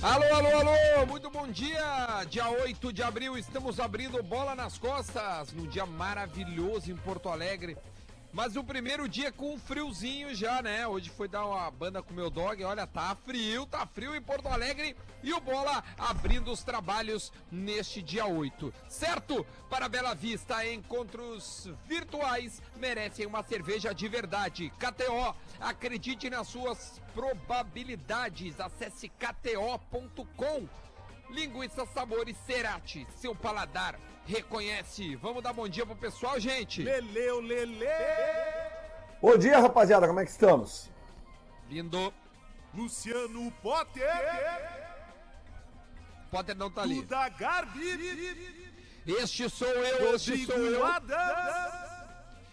Alô, alô, alô, muito bom dia! Dia 8 de abril, estamos abrindo bola nas costas, num dia maravilhoso em Porto Alegre. Mas o primeiro dia com friozinho já, né? Hoje foi dar uma banda com meu dog. Olha, tá frio, tá frio em Porto Alegre. E o Bola abrindo os trabalhos neste dia 8. Certo? Para Bela Vista, encontros virtuais merecem uma cerveja de verdade. KTO, acredite nas suas probabilidades. Acesse kto.com. Linguiça Sabores Cerati, seu paladar reconhece. Vamos dar bom dia pro pessoal, gente. Leleu, lele. Bom dia, rapaziada, como é que estamos? Lindo. Luciano Potter. Potter não tá ali. Duda Garbi. Este sou eu, este sou eu. Adams.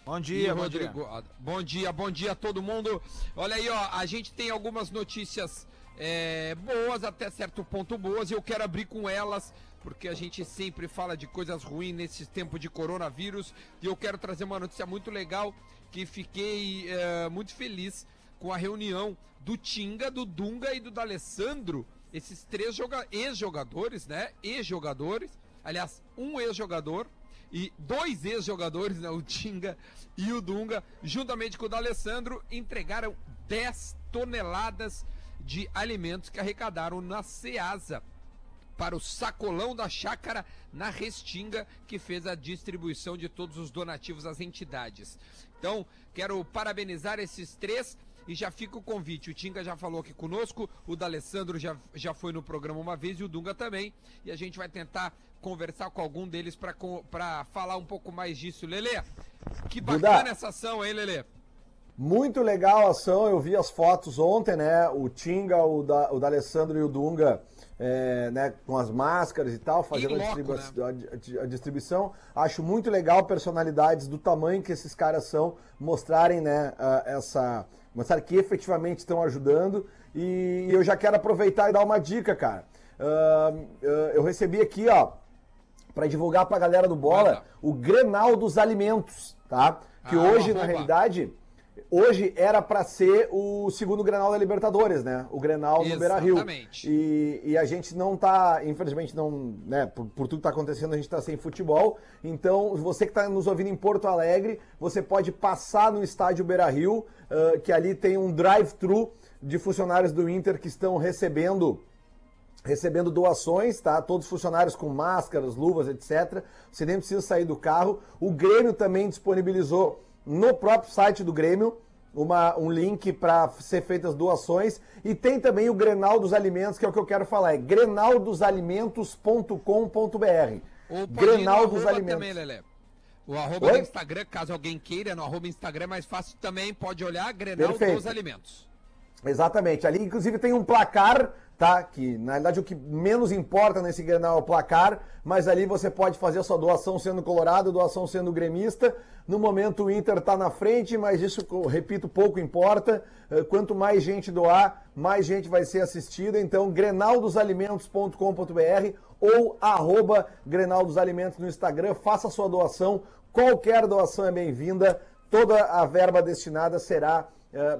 Bom E dia, bom Rodrigo. dia. Bom dia, bom dia a todo mundo. Olha aí, ó, a gente tem algumas notícias é, boas, até certo ponto boas, e eu quero abrir com elas, porque a gente sempre fala de coisas ruins nesse tempo de coronavírus, e eu quero trazer uma notícia muito legal, que fiquei é, muito feliz com a reunião do Tinga, do Dunga e do D'Alessandro, esses três joga ex-jogadores, né? Ex-jogadores, aliás, um ex-jogador e dois ex-jogadores, né, o Tinga e o Dunga, juntamente com o D'Alessandro, entregaram 10 toneladas de alimentos que arrecadaram na Ceasa para o sacolão da chácara na Restinga, que fez a distribuição de todos os donativos às entidades. Então, quero parabenizar esses três e já fica o convite. O Tinga já falou aqui conosco, o D'Alessandro já, já foi no programa uma vez e o Dunga também. E a gente vai tentar conversar com algum deles para falar um pouco mais disso. Lele, que bacana Duda. essa ação, hein, Lele? Muito legal a ação, eu vi as fotos ontem, né? O Tinga, o, da, o D'Alessandro e o Dunga, é, né, com as máscaras e tal, fazendo a, distribu- né? a a distribuição. Acho muito legal personalidades do tamanho que esses caras são, mostrarem, né, essa. Mostrar que efetivamente estão ajudando. E eu já quero aproveitar e dar uma dica, cara. Ah, ah, eu recebi aqui, ó, para divulgar pra galera do Bola, o Grenal dos Alimentos, tá? Que Ah, hoje, na realidade, hoje era pra ser o segundo Grenal da Libertadores, né? O Grenal no Beira-Rio. Exatamente. E, e a gente não tá, infelizmente não, né, por, por tudo que tá acontecendo, a gente tá sem futebol. Então, você que tá nos ouvindo em Porto Alegre, você pode passar no estádio Beira-Rio, ah, que ali tem um drive-thru de funcionários do Inter que estão recebendo recebendo doações, tá? Todos os funcionários com máscaras, luvas, etc. Você nem precisa sair do carro. O Grêmio também disponibilizou no próprio site do Grêmio uma, um link para ser feitas doações. E tem também o Grenal dos Alimentos, que é o que eu quero falar, é grenaldosalimentos.com.br. Grenal dos Alimentos. também, Lelé. O arroba Oi? do Instagram, caso alguém queira, no arroba Instagram é mais fácil também, pode olhar Grenal Perfeito. dos Alimentos. Exatamente. Ali, inclusive, tem um placar, tá? Que, na verdade, o que menos importa nesse Grenal é o placar, mas ali você pode fazer a sua doação sendo colorado, doação sendo gremista. No momento, o Inter tá na frente, mas isso, repito, pouco importa. Eh, Quanto mais gente doar, mais gente vai ser assistida. Então, grenaldosalimentos.com.br ou arroba Grenal dos Alimentos no Instagram. Faça a sua doação. Qualquer doação é bem-vinda. Toda a verba destinada será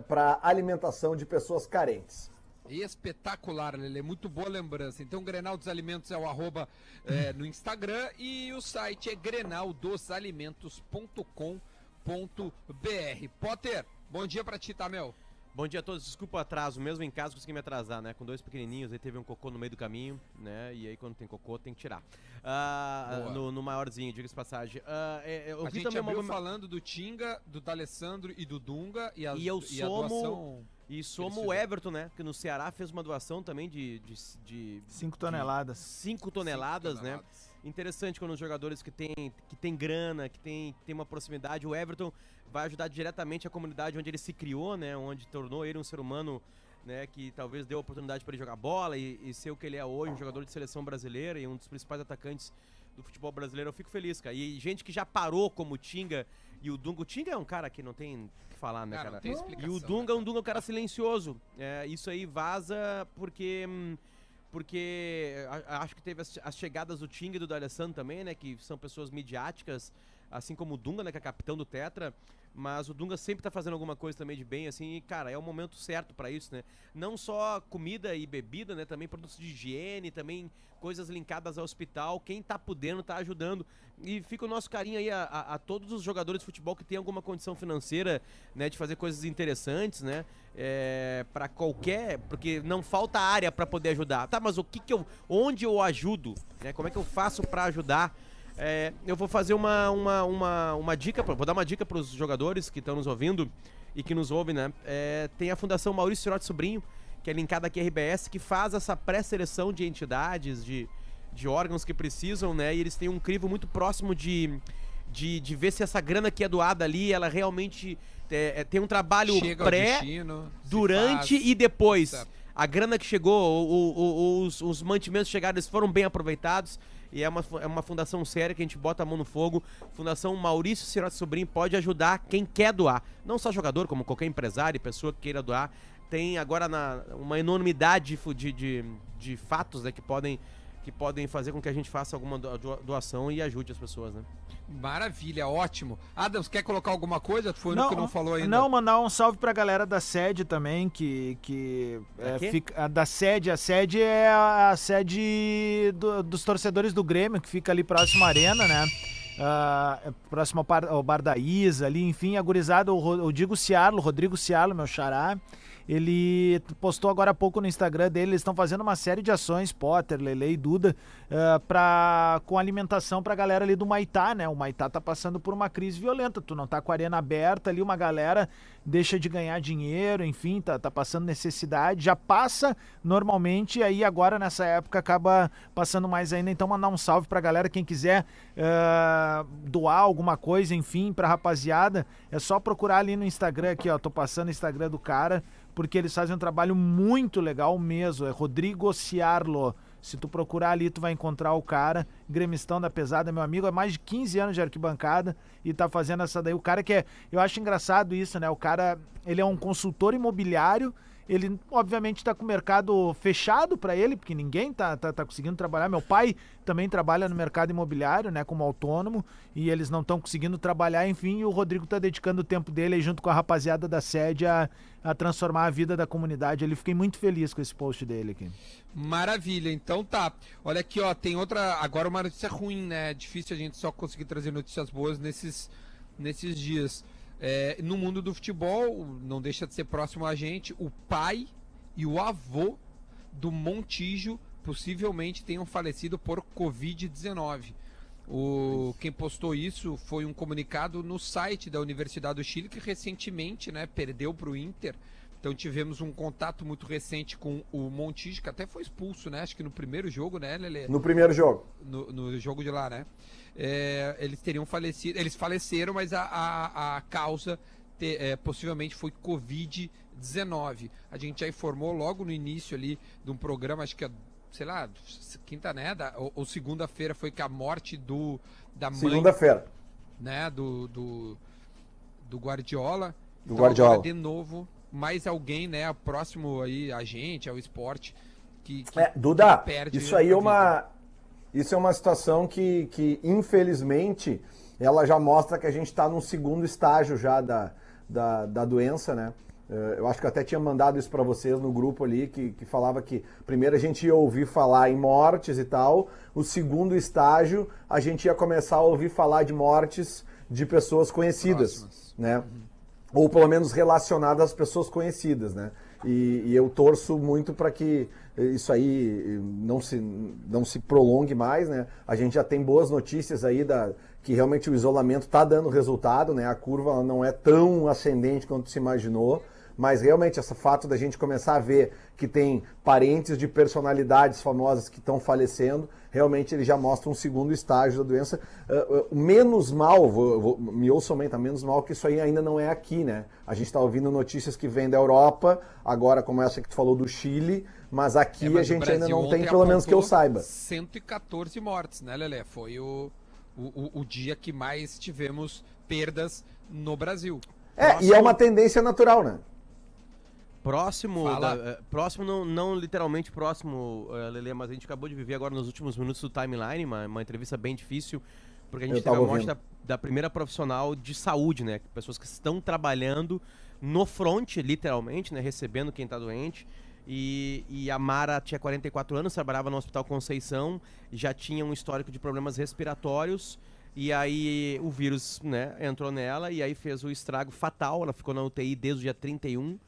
para alimentação de pessoas carentes. Espetacular, Lele. Muito boa lembrança. Então, Grenal dos Alimentos é o arroba é, no Instagram e o site é grenaldosalimentos.com.br. Potter, bom dia pra ti, tá, meu? Bom dia a todos, desculpa o atraso, mesmo em casa consegui me atrasar, né? Com dois pequenininhos, aí teve um cocô no meio do caminho, né? E aí quando tem cocô tem que tirar. Ah, Boa. no, no maiorzinho, diga-se de passagem. Ah, é, eu a vi gente também abriu uma... falando do Tinga, do D'Alessandro e do Dunga e, as, E eu a somo- doação... E somos fizeram. o Everton, né? Que no Ceará fez uma doação também de 5 de, de 5 toneladas. cinco toneladas, Cinco né? toneladas. Interessante quando os jogadores que têm que tem grana, que tem, que tem uma proximidade, o Everton vai ajudar diretamente a comunidade onde ele se criou, né? Onde tornou ele um ser humano, né? Que talvez deu a oportunidade para ele jogar bola e, e ser o que ele é hoje, um jogador de seleção brasileira e um dos principais atacantes do futebol brasileiro. Eu fico feliz, cara. E gente que já parou como o Tinga e o Dunga. O Tinga é um cara que não tem o que falar, né, Cara, cara? não tem E o Dunga é né, um Dunga é um cara silencioso. É, isso aí vaza porque. hum, Porque a- acho que teve as, as chegadas do Ting e do D'Alessandro também, né? Que são pessoas midiáticas. Assim como o Dunga, né, que é capitão do Tetra, mas o Dunga sempre tá fazendo alguma coisa também de bem, assim, e, cara, é o momento certo para isso, né? Não só comida e bebida, né, também produtos de higiene, também coisas linkadas ao hospital, quem tá podendo tá ajudando. E fica o nosso carinho aí a, a, a todos os jogadores de futebol que têm alguma condição financeira, né, de fazer coisas interessantes, né? É, para qualquer, porque não falta área para poder ajudar. Tá, mas o que que eu, onde eu ajudo, né? Como é que eu faço para ajudar? É, eu vou fazer uma, uma, uma, uma dica, vou dar uma dica para os jogadores que estão nos ouvindo e que nos ouvem, né? É, tem a Fundação Maurício Sirote Sobrinho, que é linkada aqui à RBS, que faz essa pré-seleção de entidades, de, de órgãos que precisam, né? E eles têm um crivo muito próximo de, de, de ver se essa grana que é doada ali, ela realmente é, é, tem um trabalho Chega pré, destino, durante faz. e depois. A grana que chegou, o- o- os, os mantimentos chegaram, eles foram bem aproveitados. E é uma, é uma fundação séria que a gente bota a mão no fogo. Fundação Maurício Sirote Sobrinho pode ajudar quem quer doar. Não só jogador, como qualquer empresário, pessoa que queira doar. Tem agora na, uma enormidade de, de, de fatos né, que, podem, que podem fazer com que a gente faça alguma do- do- doação e ajude as pessoas, né? Maravilha, ótimo. Adams, quer colocar alguma coisa? Foi o único que não falou ainda. Não, mandar um salve pra galera da sede também, que, que Da é, fica, a da sede. A sede é a, a sede do- dos torcedores do Grêmio, que fica ali próximo à arena, né? É próximo ao, par- ao Bar da Isa ali, enfim, a gurizada, o, o Digo Ciarlo, Rodrigo Ciarlo, meu xará, ele postou agora há pouco no Instagram dele, eles estão fazendo uma série de ações, Potter, Lele e Duda, ah, pra, com alimentação pra galera ali do Maitá, né? O Maitá tá passando por uma crise violenta, tu não tá com a arena aberta ali, uma galera deixa de ganhar dinheiro, enfim, tá, tá passando necessidade, já passa normalmente, aí agora nessa época acaba passando mais ainda, então mandar um salve pra galera, quem quiser ah, doar alguma coisa, enfim, pra rapaziada, é só procurar ali no Instagram aqui, ó, tô passando o Instagram do cara, porque eles fazem um trabalho muito legal mesmo, é Rodrigo Ciarlo, se tu procurar ali, tu vai encontrar o cara, gremistão da pesada, meu amigo, há mais de 15 anos de arquibancada e tá fazendo essa daí. O cara que é. Eu acho engraçado isso, né? O cara, ele é um consultor imobiliário. Ele, obviamente, tá com o mercado fechado para ele, porque ninguém tá, tá, tá conseguindo trabalhar. Meu pai também trabalha no mercado imobiliário, né, como autônomo, e eles não estão conseguindo trabalhar, enfim, o Rodrigo tá dedicando o tempo dele junto com a rapaziada da sede a, a transformar a vida da comunidade. Ele fiquei muito feliz com esse post dele aqui. Maravilha, então tá. Olha aqui, ó, tem outra. Agora uma notícia ruim, né? Difícil a gente só conseguir trazer notícias boas nesses, nesses dias. É, no mundo do futebol, não deixa de ser próximo a gente, o pai e o avô do Montijo possivelmente tenham falecido por Covid-19. O, quem postou isso foi um comunicado no site da Universidade do Chile, que recentemente né, perdeu para o Inter. Então tivemos um contato muito recente com o Montijo, que até foi expulso, né? Acho que no primeiro jogo, né, Lele? No primeiro jogo. no, no jogo de lá, né? É, eles teriam falecido, eles faleceram, mas a, a, a causa te- é, possivelmente foi Covid-19. A gente já informou logo no início ali de um programa, acho que é, sei lá, quinta, né? Da, ou, ou segunda-feira foi que a morte do da mãe, Segunda-feira. né? Do, do, do Guardiola. Do Então, Guardiola. de novo, mais alguém, né? Próximo aí a gente, ao esporte. Que, que É, Duda, isso aí é vida. uma. Isso é uma situação que, que, infelizmente, ela já mostra que a gente está num segundo estágio já da, da, da doença, né? Eh, Eu acho que eu até tinha mandado isso para vocês no grupo ali, que, que falava que primeiro a gente ia ouvir falar em mortes e tal, o segundo estágio a gente ia começar a ouvir falar de mortes de pessoas conhecidas, Próximas. né? Ou pelo menos relacionadas às pessoas conhecidas, né? E, e eu torço muito para que isso aí não se, não se prolongue mais, né? A gente já tem boas notícias aí da, que realmente o isolamento está dando resultado, né? A curva não é tão ascendente quanto se imaginou, mas realmente esse fato da gente começar a ver que tem parentes de personalidades famosas que estão falecendo, realmente ele já mostra um segundo estágio da doença. Uh, uh, menos mal, vou, vou, me ouçam bem, tá menos mal que isso aí ainda não é aqui, né? A gente está ouvindo notícias que vêm da Europa, agora como essa que tu falou do Chile, mas aqui É, mas a gente ainda não tem, pelo menos que eu saiba. 114 mortes, né, Lelé? Foi o, o, o- o dia que mais tivemos perdas no Brasil. É, e é uma tendência natural, né? Próximo, Fala. da- eh, próximo não, não literalmente próximo, uh, Lele, mas a gente acabou de viver agora nos últimos minutos do timeline, uma, uma entrevista bem difícil porque a Eu gente teve a morte da, da primeira profissional de saúde, né? Pessoas que estão trabalhando no front, literalmente, né? Recebendo quem tá doente. E, e a Mara tinha 44 anos, trabalhava no Hospital Conceição, já tinha um histórico de problemas respiratórios. E aí o vírus, né, entrou nela e aí fez o estrago fatal. Ela ficou na UTI desde o dia 31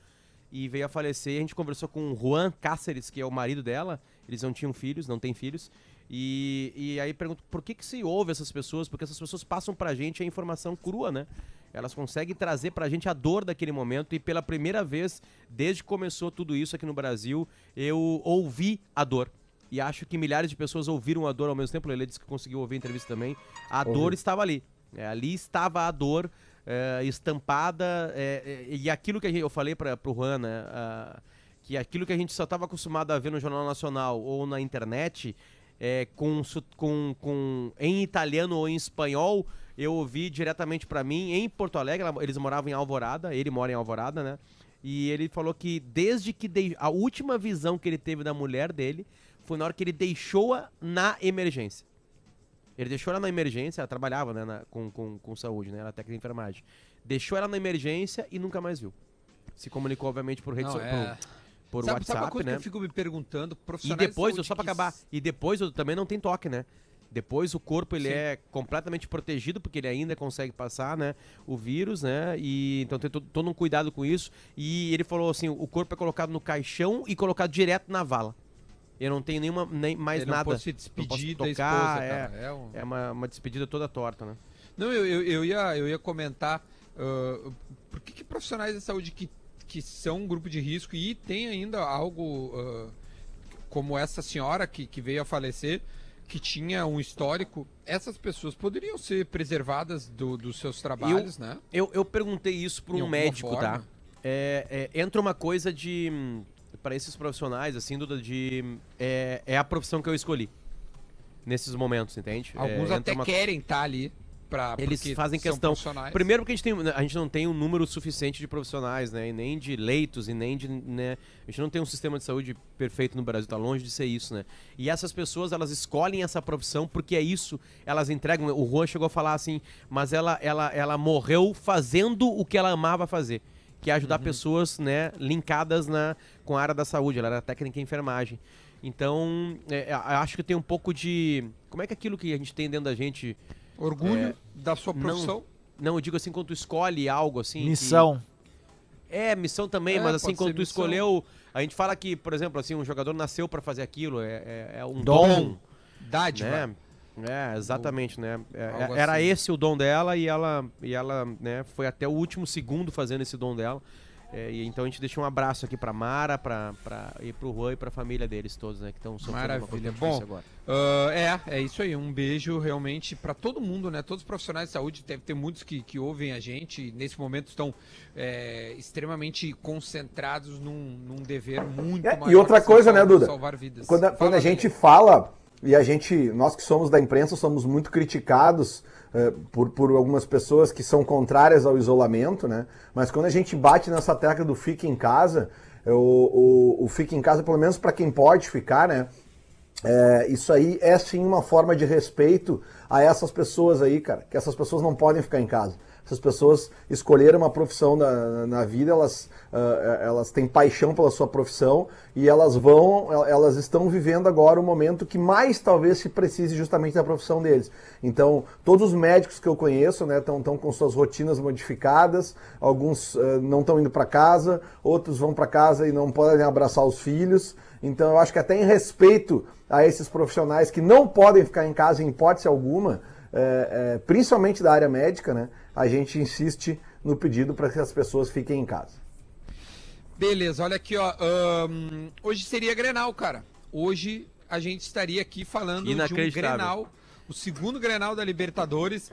e veio a falecer. A gente conversou com o Juan Cáceres, que é o marido dela. Eles não tinham filhos, não têm filhos. E, e aí pergunto, por que, que se ouve essas pessoas? Porque essas pessoas passam pra gente a informação crua, né? Elas conseguem trazer pra gente a dor daquele momento. E pela primeira vez, desde que começou tudo isso aqui no Brasil, eu ouvi a dor. E acho que milhares de pessoas ouviram a dor ao mesmo tempo. O Lele disse que conseguiu ouvir a entrevista também. A Ouvi. dor estava ali. É, ali estava a dor é, estampada. é, e aquilo que eu falei para o Juan, né? ah, que aquilo que a gente só estava acostumado a ver no Jornal Nacional ou na internet, é, com, com, com, em italiano ou em espanhol, eu ouvi diretamente para mim em Porto Alegre. Eles moravam em Alvorada, ele mora em Alvorada, né? E ele falou que desde que dei- a última visão que ele teve da mulher dele foi na hora que ele deixou-a na emergência. Ele deixou ela na emergência, ela trabalhava né, na- com, com, com saúde, né? Ela técnica de enfermagem. Deixou ela na emergência e nunca mais viu. Se comunicou, obviamente, por rede Não, so- é. por, por sabe, WhatsApp, sabe uma coisa né? que eu fico me perguntando? E Profissionais de depois, saúde só pra que acabar, e depois eu- também não tem toque, né? Depois o corpo ele Sim. é completamente protegido porque ele ainda consegue passar, né, o vírus, né? E então tem todo, todo um cuidado com isso. E ele falou assim, o corpo é colocado no caixão e colocado direto na vala. Eu não tenho nenhuma nem mais Ele não nada. pode se Não despedir posso da tocar, esposa, é. É um- É uma, uma despedida toda torta, né? Não, eu, eu, eu ia, eu ia comentar ah, por que, que profissionais da saúde que, que são um grupo de risco e tem ainda algo ah, como essa senhora que, que veio a falecer, que tinha um histórico, essas pessoas poderiam ser preservadas do- dos seus trabalhos, né? Eu, eu perguntei isso para um médico, tá? forma. É, é, entra uma coisa de. Para esses profissionais, assim, Duda, de. É, é a profissão que eu escolhi. Nesses momentos, entende? É, Alguns entra até uma- querem estar ali para Eles fazem questão. Primeiro porque a gente, tem, a gente não tem um número suficiente de profissionais, né? E nem de leitos, e nem de. Né? A gente não tem um sistema de saúde perfeito no Brasil, tá longe de ser isso, né? E essas pessoas, elas escolhem essa profissão porque é isso, elas entregam. O Juan chegou a falar assim, mas ela, ela, ela morreu fazendo o que ela amava fazer. Que é ajudar pessoas, né, linkadas na, com a área da saúde. Ela era técnica em enfermagem. Então, é, eu acho que tem um pouco de. Como é que aquilo que a gente tem dentro da gente. Orgulho É, da sua não- profissão. Não, eu digo assim, quando tu escolhe algo assim. que- Missão. É, missão também, É, mas assim, quando tu missão. escolheu. A gente fala que, por exemplo, assim, um jogador nasceu pra fazer aquilo, é, é- é um Dom. dom, Dádiva. né? É, exatamente, né? É, algo era assim. esse o dom dela e ela, e ela né, foi até o último segundo fazendo esse dom dela. É, e então a gente deixa um abraço aqui pra Mara, pra, pra, e pro Juan e pra família deles todos, né? Que estão sofrendo uma coisa Maravilha. Bom, agora. Ah, é, é isso aí. Um beijo realmente para todo mundo, né? Todos os profissionais de saúde, deve ter muitos que, que ouvem a gente e nesse momento estão é, extremamente concentrados num, num dever muito É, e maior outra que coisa, sal- né, Duda? Salvar vidas. Quando, a- Fala, quando a gente fala, e a gente, nós que somos da imprensa, somos muito criticados eh, por, por algumas pessoas que são contrárias ao isolamento, né? Mas quando a gente bate nessa tecla do fique em casa, eh, o, o, o fique em casa, pelo menos para quem pode ficar, né? É, isso aí é sim uma forma de respeito a essas pessoas aí, cara. Que essas pessoas não podem ficar em casa. Essas pessoas escolheram uma profissão na, na vida, elas, ah, elas têm paixão pela sua profissão e elas vão, elas estão vivendo agora o momento que mais talvez se precise justamente da profissão deles. Então, todos os médicos que eu conheço estão né, com suas rotinas modificadas, alguns ah, não estão indo para casa, outros vão para casa e não podem abraçar os filhos. Então, eu acho que até em respeito a esses profissionais que não podem ficar em casa em hipótese alguma, é, é, principalmente da área médica, né, a gente insiste no pedido para que as pessoas fiquem em casa. Beleza, olha aqui, ó. hoje seria Grenal, cara. Hoje a gente estaria aqui falando de um. Grenal, o segundo Grenal da Libertadores.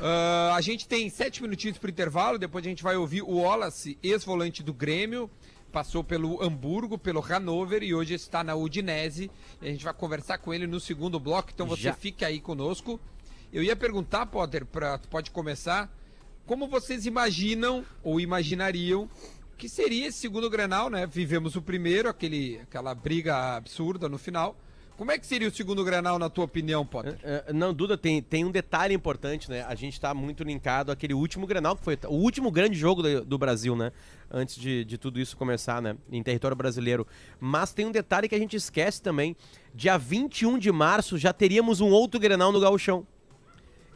Ah, a gente tem sete minutinhos pro intervalo, depois a gente vai ouvir o Wallace, ex-volante do Grêmio, passou pelo Hamburgo, pelo Hannover e hoje está na Udinese. E a gente vai conversar com ele no segundo bloco, então você Já. fique aí conosco. Eu ia perguntar, Potter, pra, tu pode começar, como vocês imaginam ou imaginariam que seria esse segundo Grenal, né? Vivemos o primeiro, aquele, aquela briga absurda no final. Como é que seria o segundo Grenal, na tua opinião, Potter? É, é, Não, Duda, tem, tem um detalhe importante, né? A gente tá muito linkado àquele último Grenal, que foi o último grande jogo do, do Brasil, né? Antes de, de tudo isso começar, né? Em território brasileiro. Mas tem um detalhe que a gente esquece também. Dia 21 de março já teríamos um outro Grenal no Gauchão.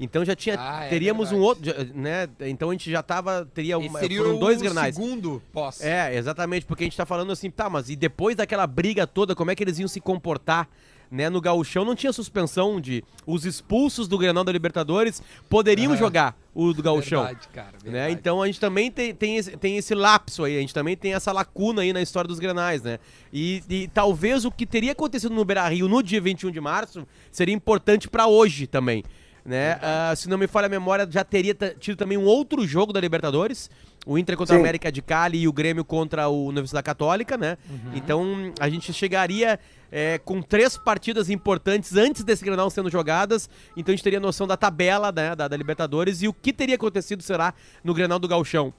Então já tinha, Ah, é teríamos um verdade. outro, já- né? Então a gente já tava, teria uma, foram o dois Grenais. segundo pós. É, exatamente, porque a gente tá falando assim, tá, mas e depois daquela briga toda, como é que eles iam se comportar? Né, no gauchão não tinha suspensão de os expulsos do Grenal da Libertadores poderiam Aham. jogar o do gauchão. Verdade, cara. Né? verdade. Então a gente também tem, tem, esse, tem esse lapso aí, a gente também tem essa lacuna aí na história dos Grenais, né? E, e talvez o que teria acontecido no Beira-Rio no dia 21 de março seria importante pra hoje também, né? Ah, se não me falha a memória, já teria tido também um outro jogo da Libertadores, o Inter contra Sim. a América de Cali e o Grêmio contra o Universidade Católica, né? Então a gente chegaria é, com três partidas importantes antes desse Grenal sendo jogadas, então a gente teria noção da tabela né, da, da Libertadores e o que teria acontecido será no Grenal do Galchão.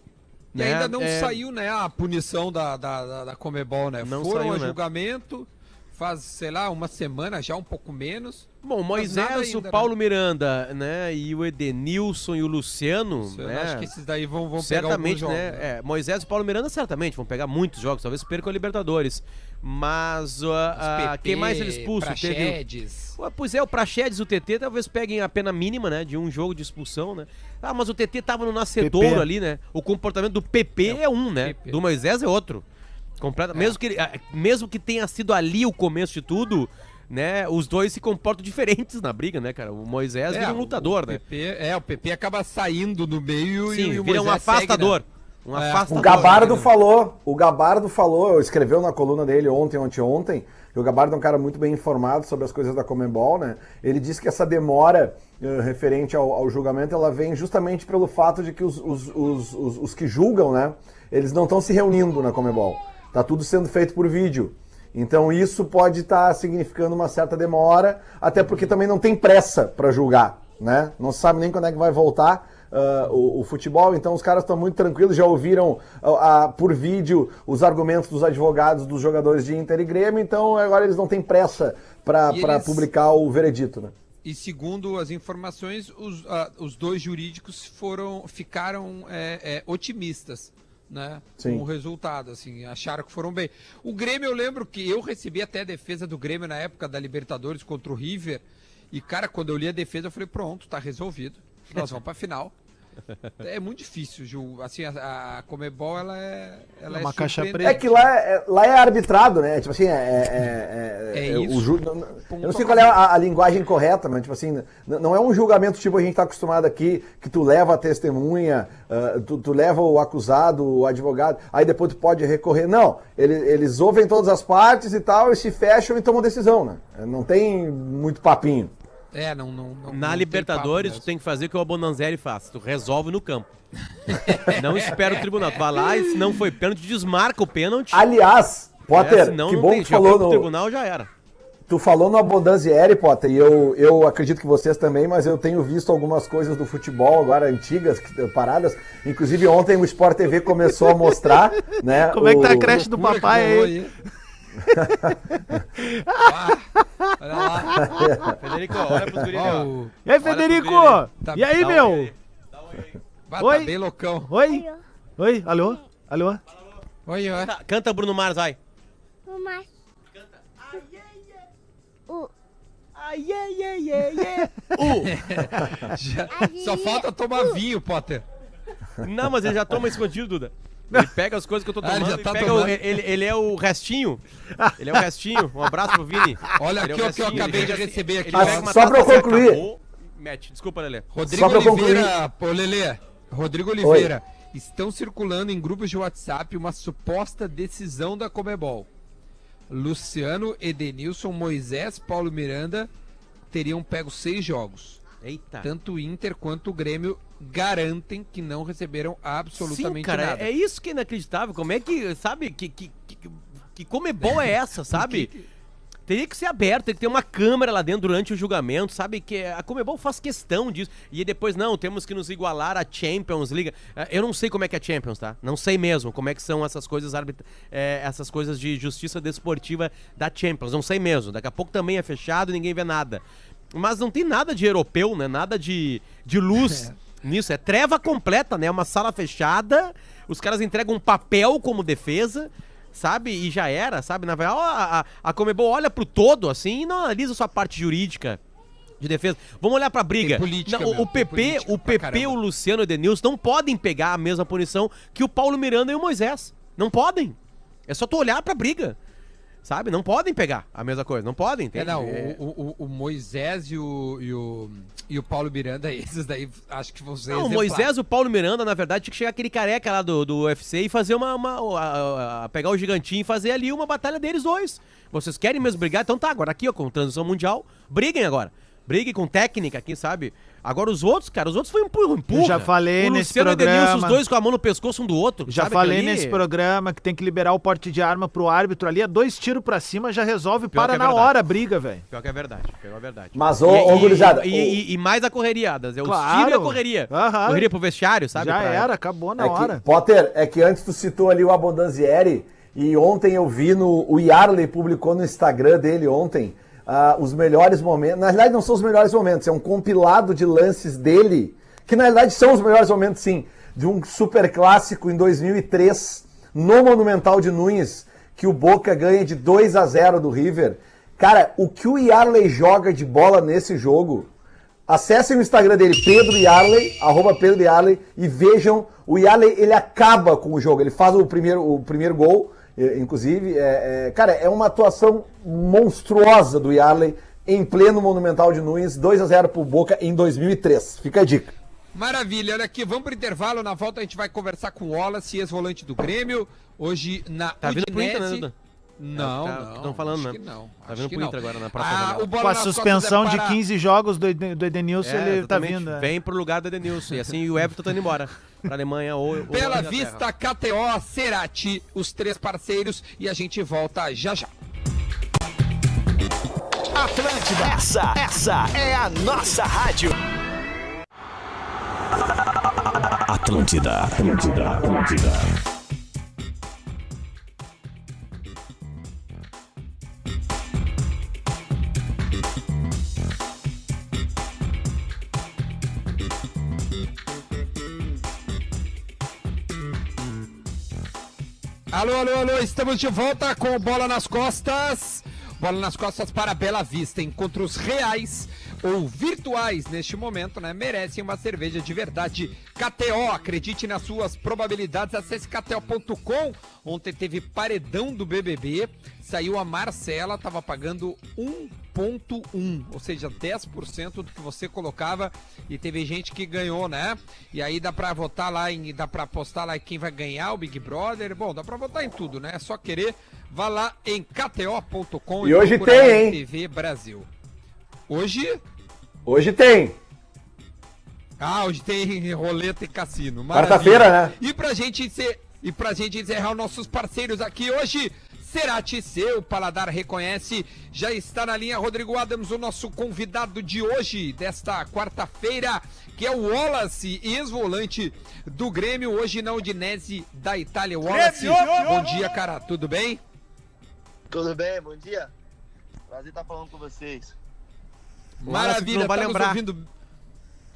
E né? ainda não É, saiu, né, a punição da, da, da, da Comebol, né? Não Foram saiu, a né? julgamento, faz, sei lá, uma semana já, um pouco menos. Bom, Moisés, o né? Paulo Miranda, né, e o Edenilson e o Luciano, Eu né? acho que esses daí vão, vão pegar certamente, jogos. né? É, Moisés e Paulo Miranda certamente vão pegar muitos jogos, talvez percam a Libertadores. Mas uh, uh, PP, quem mais eles expulsam? Teve, Praxedes. Ué, Pois é, o Praxedes e o TT talvez peguem a pena mínima, né? De um jogo de expulsão, né? Ah, mas o TT tava no nascedouro PP. ali, né? O comportamento do PP é, um, né? PP. Do Moisés é outro. Completa, mesmo, que mesmo que tenha sido ali o começo de tudo, né? Os dois se comportam diferentes na briga, né, cara? O Moisés vira um o- lutador, o né? PP, é, o PP acaba saindo do meio Sim, e, o vira um Moisés segue, afastador. né? Um É. afastador. O Gabardo né? falou, o Gabardo falou, escreveu na coluna dele ontem, ontem, ontem, e o Gabardo é um cara muito bem informado sobre as coisas da Comembol, né? Ele disse que essa demora eh, referente ao, ao julgamento, ela vem justamente pelo fato de que os, os, os, os- os que julgam, né? Eles não estão se reunindo na Comembol. Tá tudo sendo feito por vídeo. Então isso pode estar significando uma certa demora, até porque também não tem pressa para julgar, né? Não se sabe nem quando é que vai voltar ah, o, o futebol, então os caras estão muito tranquilos, já ouviram ah, ah, por vídeo os argumentos dos advogados dos jogadores de Inter e Grêmio, então agora eles não têm pressa para eles- publicar o veredito, né? E segundo as informações, os, os dois jurídicos foram, ficaram é, é, otimistas, né? Sim. Com o resultado, assim, acharam que foram bem. O Grêmio, eu lembro que eu recebi até a defesa do Grêmio na época da Libertadores contra o River. E, cara, quando eu li a defesa, eu falei, pronto, tá resolvido. Nós vamos pra final. É muito difícil, Ju. Assim, a, a Comebol, ela é. Ela É uma caixa surpreendente. É que lá é, lá é arbitrado, né? Tipo assim, é. é, é- É é- o isso. ju- eu não sei qual é a, a linguagem correta, mas tipo assim, não é um julgamento tipo a gente tá acostumado aqui, que tu leva a testemunha, ah, tu, tu leva o acusado, o advogado, aí depois tu pode recorrer. Não, ele- eles ouvem todas as partes e tal, e se fecham e tomam decisão, né? Não tem muito papinho. É, não. não, não Na não Libertadores, tu tem que fazer o que o Abondanzelli faz. Tu resolve no campo. não espera o tribunal. Tu vai lá e se não foi pênalti, desmarca o pênalti. Aliás, Potter, É, senão que não bom tem. que falou no, tribunal, já era. Tu falou no Abondanzieri, Potter, e eu, eu acredito que vocês também, mas eu tenho visto algumas coisas do futebol agora antigas, que- paradas. Inclusive ontem o Sport TV começou a mostrar, né? Como é que tá a creche do papai aí? Ah, olha lá. Federico, olha pros guris Ó, ali, ó. o- E aí, Federico? Tá- e aí, Dá meu? oi aí. Dá um oi aí. Vai, Oi? tá bem loucão. Oi? Oi? Alô? Alô? Oi, oi. Tá, Canta Bruno Mars, vai. Mas o Já- Só falta tomar vinho, Potter. Não, mas ele já toma escondido, Duda. Ele pega as coisas que eu tô Ah, ele tomando já e tá pega tomando. o, ele, ele é o restinho. Ele é o restinho. Um abraço pro Vini. Olha Ele é aqui o que eu acabei ele de receber aqui. ele. Ah, só pra eu taça, concluir. acabou, Mete, desculpa, Lelê. Rodrigo Oliveira, pô, Lelê, Rodrigo Oliveira, estão circulando em grupos de WhatsApp uma suposta decisão da Comebol. Luciano, Edenilson, Moisés, Paulo Miranda teriam pego seis jogos. Eita. Tanto o Inter quanto o Grêmio garantem que não receberam absolutamente Sim, cara, nada. é isso que é inacreditável. Como é que, sabe, que, que, que, que comebol é essa, sabe? Teria que ser aberto, tem que ter uma câmera lá dentro durante o julgamento, sabe? Que a Comebol faz questão disso. E depois, não, temos que nos igualar à Champions League. Eh, Eu não sei como é que é a Champions, tá? Não sei mesmo como é que são essas coisas, arbitra... eh, essas coisas de justiça desportiva da Champions. Não sei mesmo. Daqui a pouco também é fechado e ninguém vê nada. Mas não tem nada de europeu, né? Nada de, de luz nisso. É treva completa, né? Uma sala fechada, os caras entregam um papel como defesa, sabe? E já era, sabe? Na verdade, a, a, a Comebol olha pro todo, assim, e não analisa só a parte jurídica de defesa. Vamos olhar pra briga. Política Não, o- mesmo, o PP, o PP, o Luciano e o Edenilson não podem pegar a mesma punição que o Paulo Miranda e o Moisés. Não podem. É só tu olhar pra briga. Sabe? Não podem pegar a mesma coisa. Não podem, É, entende? não, É- o, o- o Moisés e o, e, o, e o Paulo Miranda, esses daí, acho que vão ser Não, o. Moisés e o Paulo Miranda, na verdade, tinha que chegar aquele careca lá do, do UFC e fazer uma. uma- a- a- pegar o gigantinho e fazer ali uma batalha deles dois. Vocês querem mesmo brigar? Então tá, agora aqui, ó, com transição mundial, briguem agora. Briguem com técnica aqui, sabe? Agora os outros, cara, os outros foi um empurra, empurra. Eu já falei o nesse Luciano e o Edenilson, programa. os dois com a mão no pescoço um do outro. Já sabe falei ali? nesse programa que tem que liberar o porte de arma pro árbitro ali, é dois tiros pra cima, já resolve, Pior para que é na verdade. hora a briga, velho. Pior que é verdade, pior que é verdade. Mas, ô, ô, gurizada, E, o- e- e mais a correria, Adas, é os Claro. tiros e a correria. Aham. Correria pro vestiário, sabe? já Pra- era, acabou na É que, hora. Potter, é que antes tu citou ali o Abondanzieri e ontem eu vi no. O Yarley publicou no Instagram dele ontem ah, os melhores momentos. Na realidade, não são os melhores momentos, é um compilado de lances dele, que na realidade são os melhores momentos, sim, de um super clássico em 2003, no Monumental de Nunes, que o Boca ganha de 2 a 0 do River. Cara, o que o Yarley joga de bola nesse jogo. Acessem o Instagram dele, Pedro Yarley, arroba Pedro Yarley, e vejam, o Yarley, ele acaba com o jogo, ele faz o primeiro, o primeiro gol, inclusive, é, é, cara, é uma atuação monstruosa do Yarley em pleno Monumental de Nunes, 2 a 0 pro Boca em 2003. Fica a dica. Maravilha, olha aqui, vamos pro intervalo, na volta a gente vai conversar com o Wallace, ex-volante do Grêmio, hoje na Tá vindo pro Inter, né, Udinese. Duda? Não, É, tá- não. falando, acho né? que não. Tá acho vindo que pro não. Inter agora na próxima Ah, Com a suspensão é de para- 15 jogos do, do Edenilson, É, ele tá vindo. né? Vem pro lugar do Edenilson. E assim o Everton tá indo embora. Pra Alemanha ou. ou Pela Inglaterra. vista, KTO, Cerati, os três parceiros, e a gente volta já já. Atlântida. Essa, essa é a nossa rádio. Atlântida, Atlântida, Atlântida. Alô, alô, alô, estamos de volta com Bola nas Costas. Bola nas Costas para Bela Vista. Encontros reais ou virtuais neste momento, né? Merecem uma cerveja de verdade. KTO, acredite nas suas probabilidades. Acesse KTO.com. Ontem teve paredão do BBB. Saiu a Marcela, tava pagando 1,1, ou seja, 10% do que você colocava. E teve gente que ganhou, né? E aí dá pra votar lá, em, dá pra apostar lá em quem vai ganhar o Big Brother. Bom, dá pra votar em tudo, né? É só querer. Vá lá em kto.com E hoje procura tem, hein? TV Brasil. Hoje Hoje tem. Ah, hoje tem roleta e cassino. Quarta-feira, Maravilha. né? E pra gente encer... e pra gente encerrar os nossos parceiros aqui hoje, Cerati seu paladar reconhece. Já está na linha Rodrigo Adams, o nosso convidado de hoje, desta quarta-feira, que é o Wallace, ex-volante do Grêmio, hoje na Udinese da Itália. Wallace, bom dia, cara, tudo bem? Tudo bem? Bom dia. Prazer estar falando com vocês. Maravilha, não vai tá lembrar. ouvindo...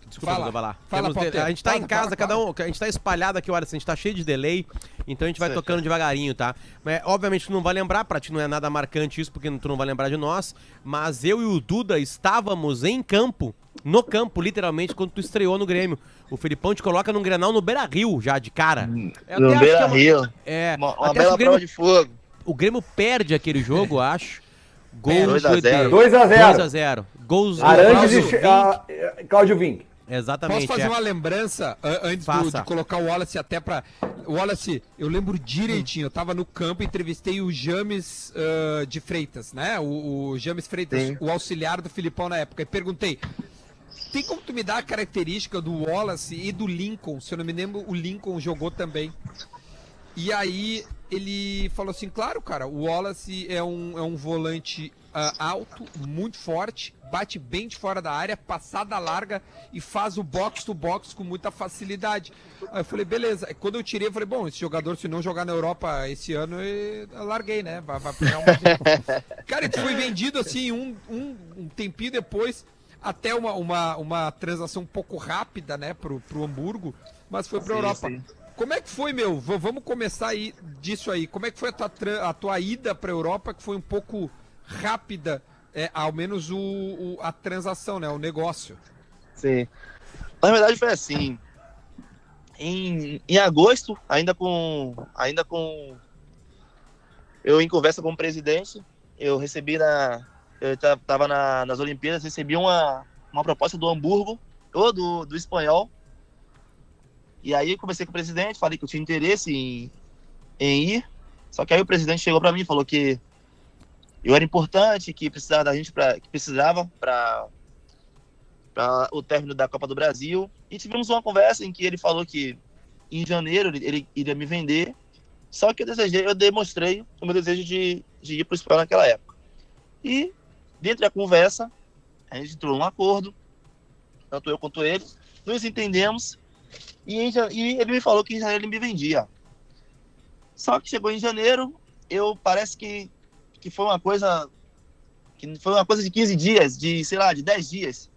Desculpa, Fala. Duda, vai lá. Fala, de-. A gente tá Fala, em casa, fala, cada fala. um. A gente tá espalhado aqui, olha, a gente tá cheio de delay. Então a gente vai Certo. tocando devagarinho, tá? Mas, obviamente tu não vai lembrar, pra ti não é nada marcante isso, porque tu não vai lembrar de nós. Mas eu e o Duda estávamos em campo, no campo, literalmente, quando tu estreou no Grêmio. O Felipão te coloca num Grenal no Beira Rio, já, de cara. Eu no é Beira uma- Rio. É, Uma, uma bela o prova Grêmio, de fogo. o Grêmio perde aquele jogo, acho. Gol Dois a de- zero. 2 a 0. 2x0. Gols Arantes e Cláudio ah, Cláudio Vink. Exatamente. Posso fazer é. uma lembrança antes do- de colocar o Wallace até pra. Wallace, eu lembro direitinho, eu tava no campo, entrevistei o James ah, de Freitas, né? O, o James Freitas, Sim. o auxiliar do Filipão na época, e perguntei. Tem como tu me dar a característica do Wallace e do Lincoln? Se eu não me lembro, o Lincoln jogou também. E aí ele falou assim, claro, cara, o Wallace é um, é um volante ah, alto, muito forte, bate bem de fora da área, passada larga e faz o box to box com muita facilidade. Aí eu falei, beleza. Aí quando eu tirei, eu falei, bom, esse jogador, se não jogar na Europa esse ano, eu larguei, né? Vai, vai pegar uma... Cara, ele foi vendido assim um, um, um tempinho depois, até uma, uma, uma transação um pouco rápida, né, pro, pro Hamburgo, mas foi pra Sim, Europa. sim. Como é que foi, meu? V- vamos começar aí disso aí. Como é que foi a tua, a tua ida pra Europa, que foi um pouco rápida, é, ao menos o, o- a transação, né? O negócio. Sim. Na verdade foi assim. Em, em agosto, ainda com. Ainda com. Eu em conversa com o presidente, eu recebi na. Eu ta- tava na- nas Olimpíadas, recebi uma, uma proposta do Hamburgo, ou do, do espanhol. E aí eu conversei com o presidente, falei que eu tinha interesse em, em ir. Só que aí o presidente chegou para mim e falou que eu era importante, que precisava da gente para que precisava para o término da Copa do Brasil. E tivemos uma conversa em que ele falou que em janeiro ele, ele iria me vender. Só que eu desejei, eu demonstrei o meu desejo de, de ir para o espanhol naquela época. E dentro da conversa, a gente entrou num acordo, tanto eu quanto ele, nos entendemos. E, em e ele me falou que em janeiro ele me vendia. Só que chegou em janeiro, eu parece que, que foi uma coisa que foi uma coisa de 15 dias, de sei lá, de 10 dias.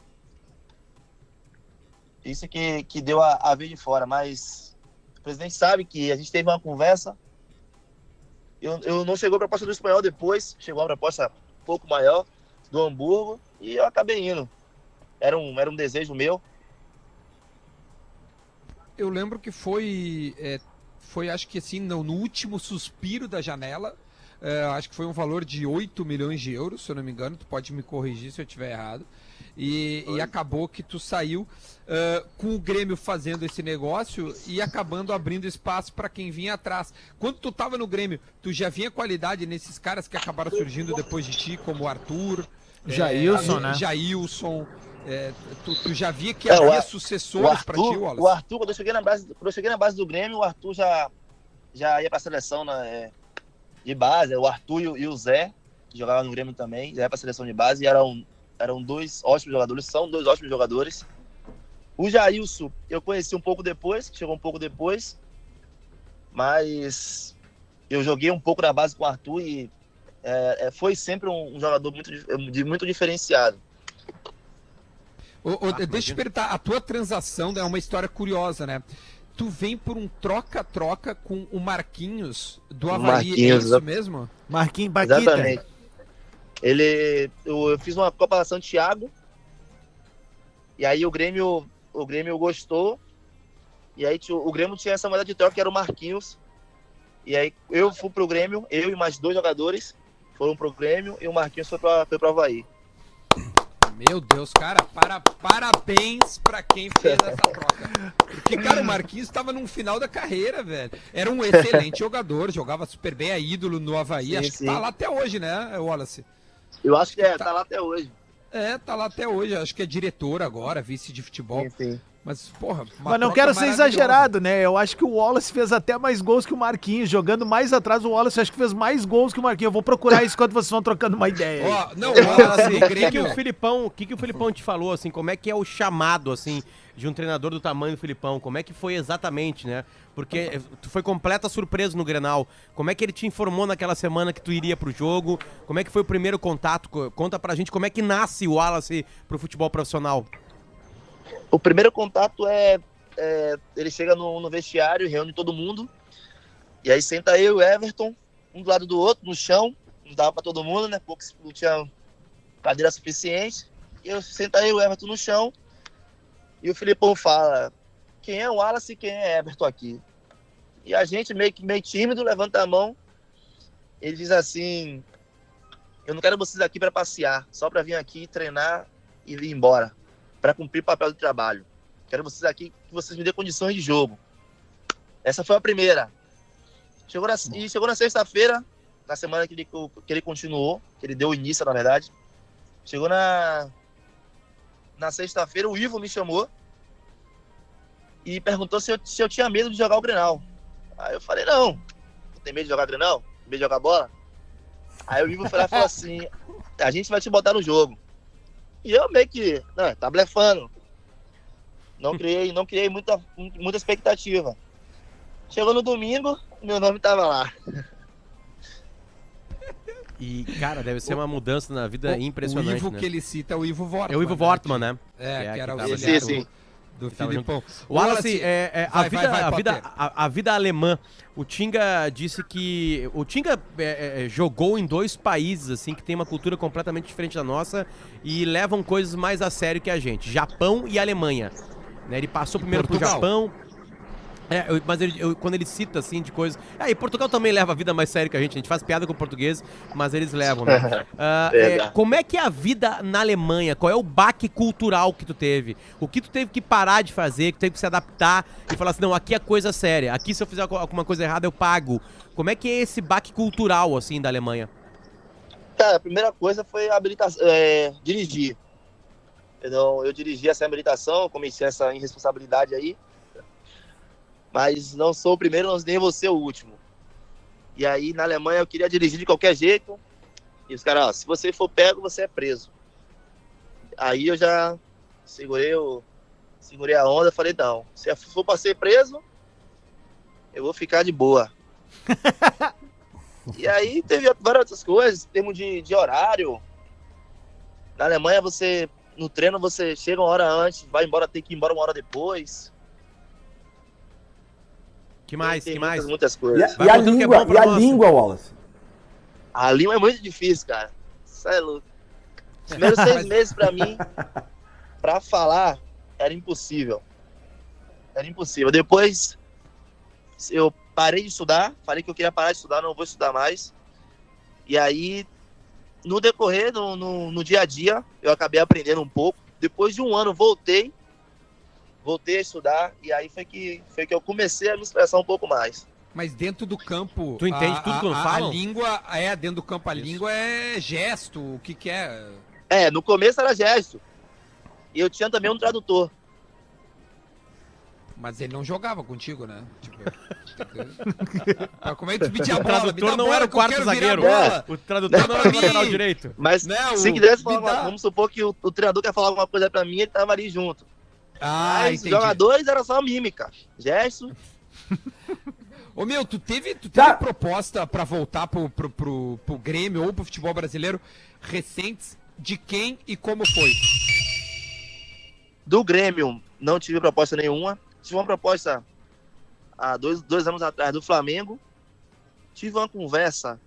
Isso que, que deu a, a ver de fora, mas o presidente sabe que a gente teve uma conversa. Eu, eu não chegou a proposta do espanhol depois, chegou a proposta um pouco maior do Hamburgo e eu acabei indo. Era um, era um desejo meu. Eu lembro que foi, é, foi acho que assim, no, no último suspiro da janela, é, acho que foi um valor de 8 milhões de euros, se eu não me engano, tu pode me corrigir se eu estiver errado. E, e acabou que tu saiu é, com o Grêmio fazendo esse negócio e acabando abrindo espaço para quem vinha atrás. Quando tu tava no Grêmio, tu já vinha qualidade nesses caras que acabaram surgindo depois de ti, como o Arthur, Jailson, é, né? Jailson. É, tu, tu já via que É, havia Ar- sucessores para ti, Wallace? o Arthur, quando eu cheguei na base, quando eu cheguei na base do Grêmio, o Arthur já, já ia pra seleção né, de base. O Arthur e o, e o Zé, que jogavam no Grêmio também, já ia pra seleção de base e eram, eram dois ótimos jogadores, são dois ótimos jogadores. O Jailson eu conheci um pouco depois, chegou um pouco depois, mas eu joguei um pouco na base com o Arthur e é, é, foi sempre um, um jogador muito, muito diferenciado. Ô, ô, Ah, deixa eu imagina. perguntar, a tua transação é uma história curiosa, né? Tu vem por um troca-troca com o Marquinhos do Havaí, Marquinhos, é isso mesmo? Marquinhos Paquita. Exatamente. Ele, eu, eu fiz uma Copa Santiago e aí o Grêmio, o Grêmio gostou e aí o Grêmio tinha essa moeda de troca que era o Marquinhos e aí eu fui pro Grêmio, eu e mais dois jogadores foram pro Grêmio e o Marquinhos foi para foi pro Havaí. Meu Deus, cara, para, parabéns pra quem fez essa troca. Porque, cara, o Marquinhos estava num final da carreira, velho. Era um excelente jogador, jogava super bem, é ídolo no Havaí. Sim, Acho que sim. tá lá até hoje, né, Wallace? Eu acho que é, Tá. tá lá até hoje. É, tá lá até hoje. Acho que é diretor agora, vice de futebol. Sim, sim. Mas, porra, Mas não quero ser exagerado, né? Eu acho que o Wallace fez até mais gols que o Marquinhos. Jogando mais atrás, o Wallace acho que fez mais gols que o Marquinhos. Eu vou procurar isso enquanto vocês vão trocando uma ideia. não, Wallace o que, que o Filipão, o que, que o Filipão te falou, assim, como é que é o chamado, assim, de um treinador do tamanho do Filipão? Como é que foi exatamente, né? Porque eh, tu foi completa surpresa no Grenal. Como é que ele te informou naquela semana que tu iria pro jogo? Como é que foi o primeiro contato? Co- Conta pra gente como é que nasce o Wallace pro futebol profissional. O primeiro contato é, é, ele chega no, no vestiário, reúne todo mundo, e aí senta eu e Everton, um do lado do outro, no chão, não dava para todo mundo, né? Pouco não tinha cadeira suficiente. E eu senta eu e Everton no chão, e o Filipão fala: quem é o Wallace e quem é Everton aqui? E a gente, meio que meio tímido, levanta a mão. Ele diz assim: Eu não quero vocês aqui para passear, só para vir aqui treinar e ir embora para cumprir o papel de trabalho. Quero vocês aqui que vocês me dêem condições de jogo. Essa foi a primeira. Chegou na, e chegou na sexta-feira, na semana que ele, que ele continuou, que ele deu início, na verdade. Chegou na, na sexta-feira, o Ivo me chamou e perguntou se eu, se eu tinha medo de jogar o Grenal. Aí eu falei, não, tem medo de jogar granão? Tem medo de jogar bola? Aí o Ivo foi lá e falou assim, a gente vai te botar no jogo. E eu meio que, não, tá blefando. Não criei, não criei muita, muita expectativa. Chegou no domingo, meu nome tava lá. E, cara, deve ser uma mudança na vida O- impressionante, O Ivo né? que ele cita é o Ivo Vortman. É o Ivo né, Wortman, né? que- É, É, que era que o Sim, sim. Do Filipão. O Wallace, é, é, a, vai, vida, vai, vai, a, vida, a, a vida alemã, o Tinga disse que. O Tinga é, é, jogou em dois países, assim, que tem uma cultura completamente diferente da nossa e levam coisas mais a sério que a gente: Japão e Alemanha. Né, ele passou primeiro pro Portugal. Japão. É, eu- mas ele- eu- quando ele cita assim de coisas. Ah, e Portugal também leva a vida mais sério que a gente. A gente faz piada com o português, mas eles levam, né? Ah, é, como é que é a vida na Alemanha? Qual é o baque cultural que tu teve? O que tu teve que parar de fazer, que teve que se adaptar e falar assim, não, aqui é coisa séria. Aqui se eu fizer algu- alguma coisa errada eu pago. Como é que é esse baque cultural, assim, da Alemanha? Cara, a primeira coisa foi habilitação, é, dirigir. Então, eu dirigi essa habilitação, comecei essa irresponsabilidade aí. Mas não sou o primeiro, nem vou ser o último. E aí, na Alemanha, eu queria dirigir de qualquer jeito. E os caras, ó, se você for pego, você é preso. Aí eu já segurei, o, segurei a onda, falei, não, se for pra ser preso, eu vou ficar de boa. E aí teve várias outras coisas, em termos de, de horário. Na Alemanha, você, no treino, você chega uma hora antes, vai embora, tem que ir embora uma hora depois. Que mais? Tem Que muitas, mais? muitas E coisas. Vai e a é língua, pra e a língua, Wallace? A língua é muito difícil, cara. Isso é louco. Os primeiros seis meses pra mim, pra falar, era impossível. Era impossível. Depois, eu parei de estudar, falei que eu queria parar de estudar, não vou estudar mais. E aí, no decorrer, no, no, no dia a dia, eu acabei aprendendo um pouco. Depois de um ano, voltei, voltei a estudar, e aí foi que, foi que eu comecei a me expressar um pouco mais. Mas dentro do campo. Tu entende a, tudo quando a, falam? A língua, é, dentro do campo, a Isso. língua é gesto. O que, que é? É, no começo era gesto. E eu tinha também um tradutor. Mas ele não jogava contigo, né? Tipo, como é que tu pedia a O bola? Me tradutor não bola era o que quarto zagueiro. bola. O tradutor não era o Pra lateral direito. Mas Né, se o- quisesse falar, vamos supor que o, o treinador quer falar alguma coisa pra mim, ele tava ali junto. Ah, Mas os entendi. jogadores era só mímica. Gesto. Ô meu, tu teve, tu teve Tá. proposta pra voltar pro, pro, pro, pro Grêmio ou pro futebol brasileiro recentes? De quem e como foi? Do Grêmio, não tive proposta nenhuma. Tive uma proposta há dois, dois anos atrás do Flamengo. Tive uma conversa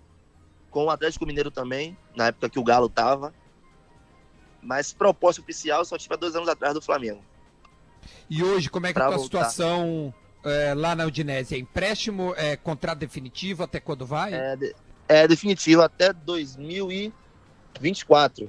com o Atlético Mineiro também, na época que o Galo tava. Mas proposta oficial só tive há dois anos atrás do Flamengo. E hoje, como é que tá a situação é, lá na Udinese? É empréstimo, é contrato definitivo, até quando vai? É, é definitivo até 2024.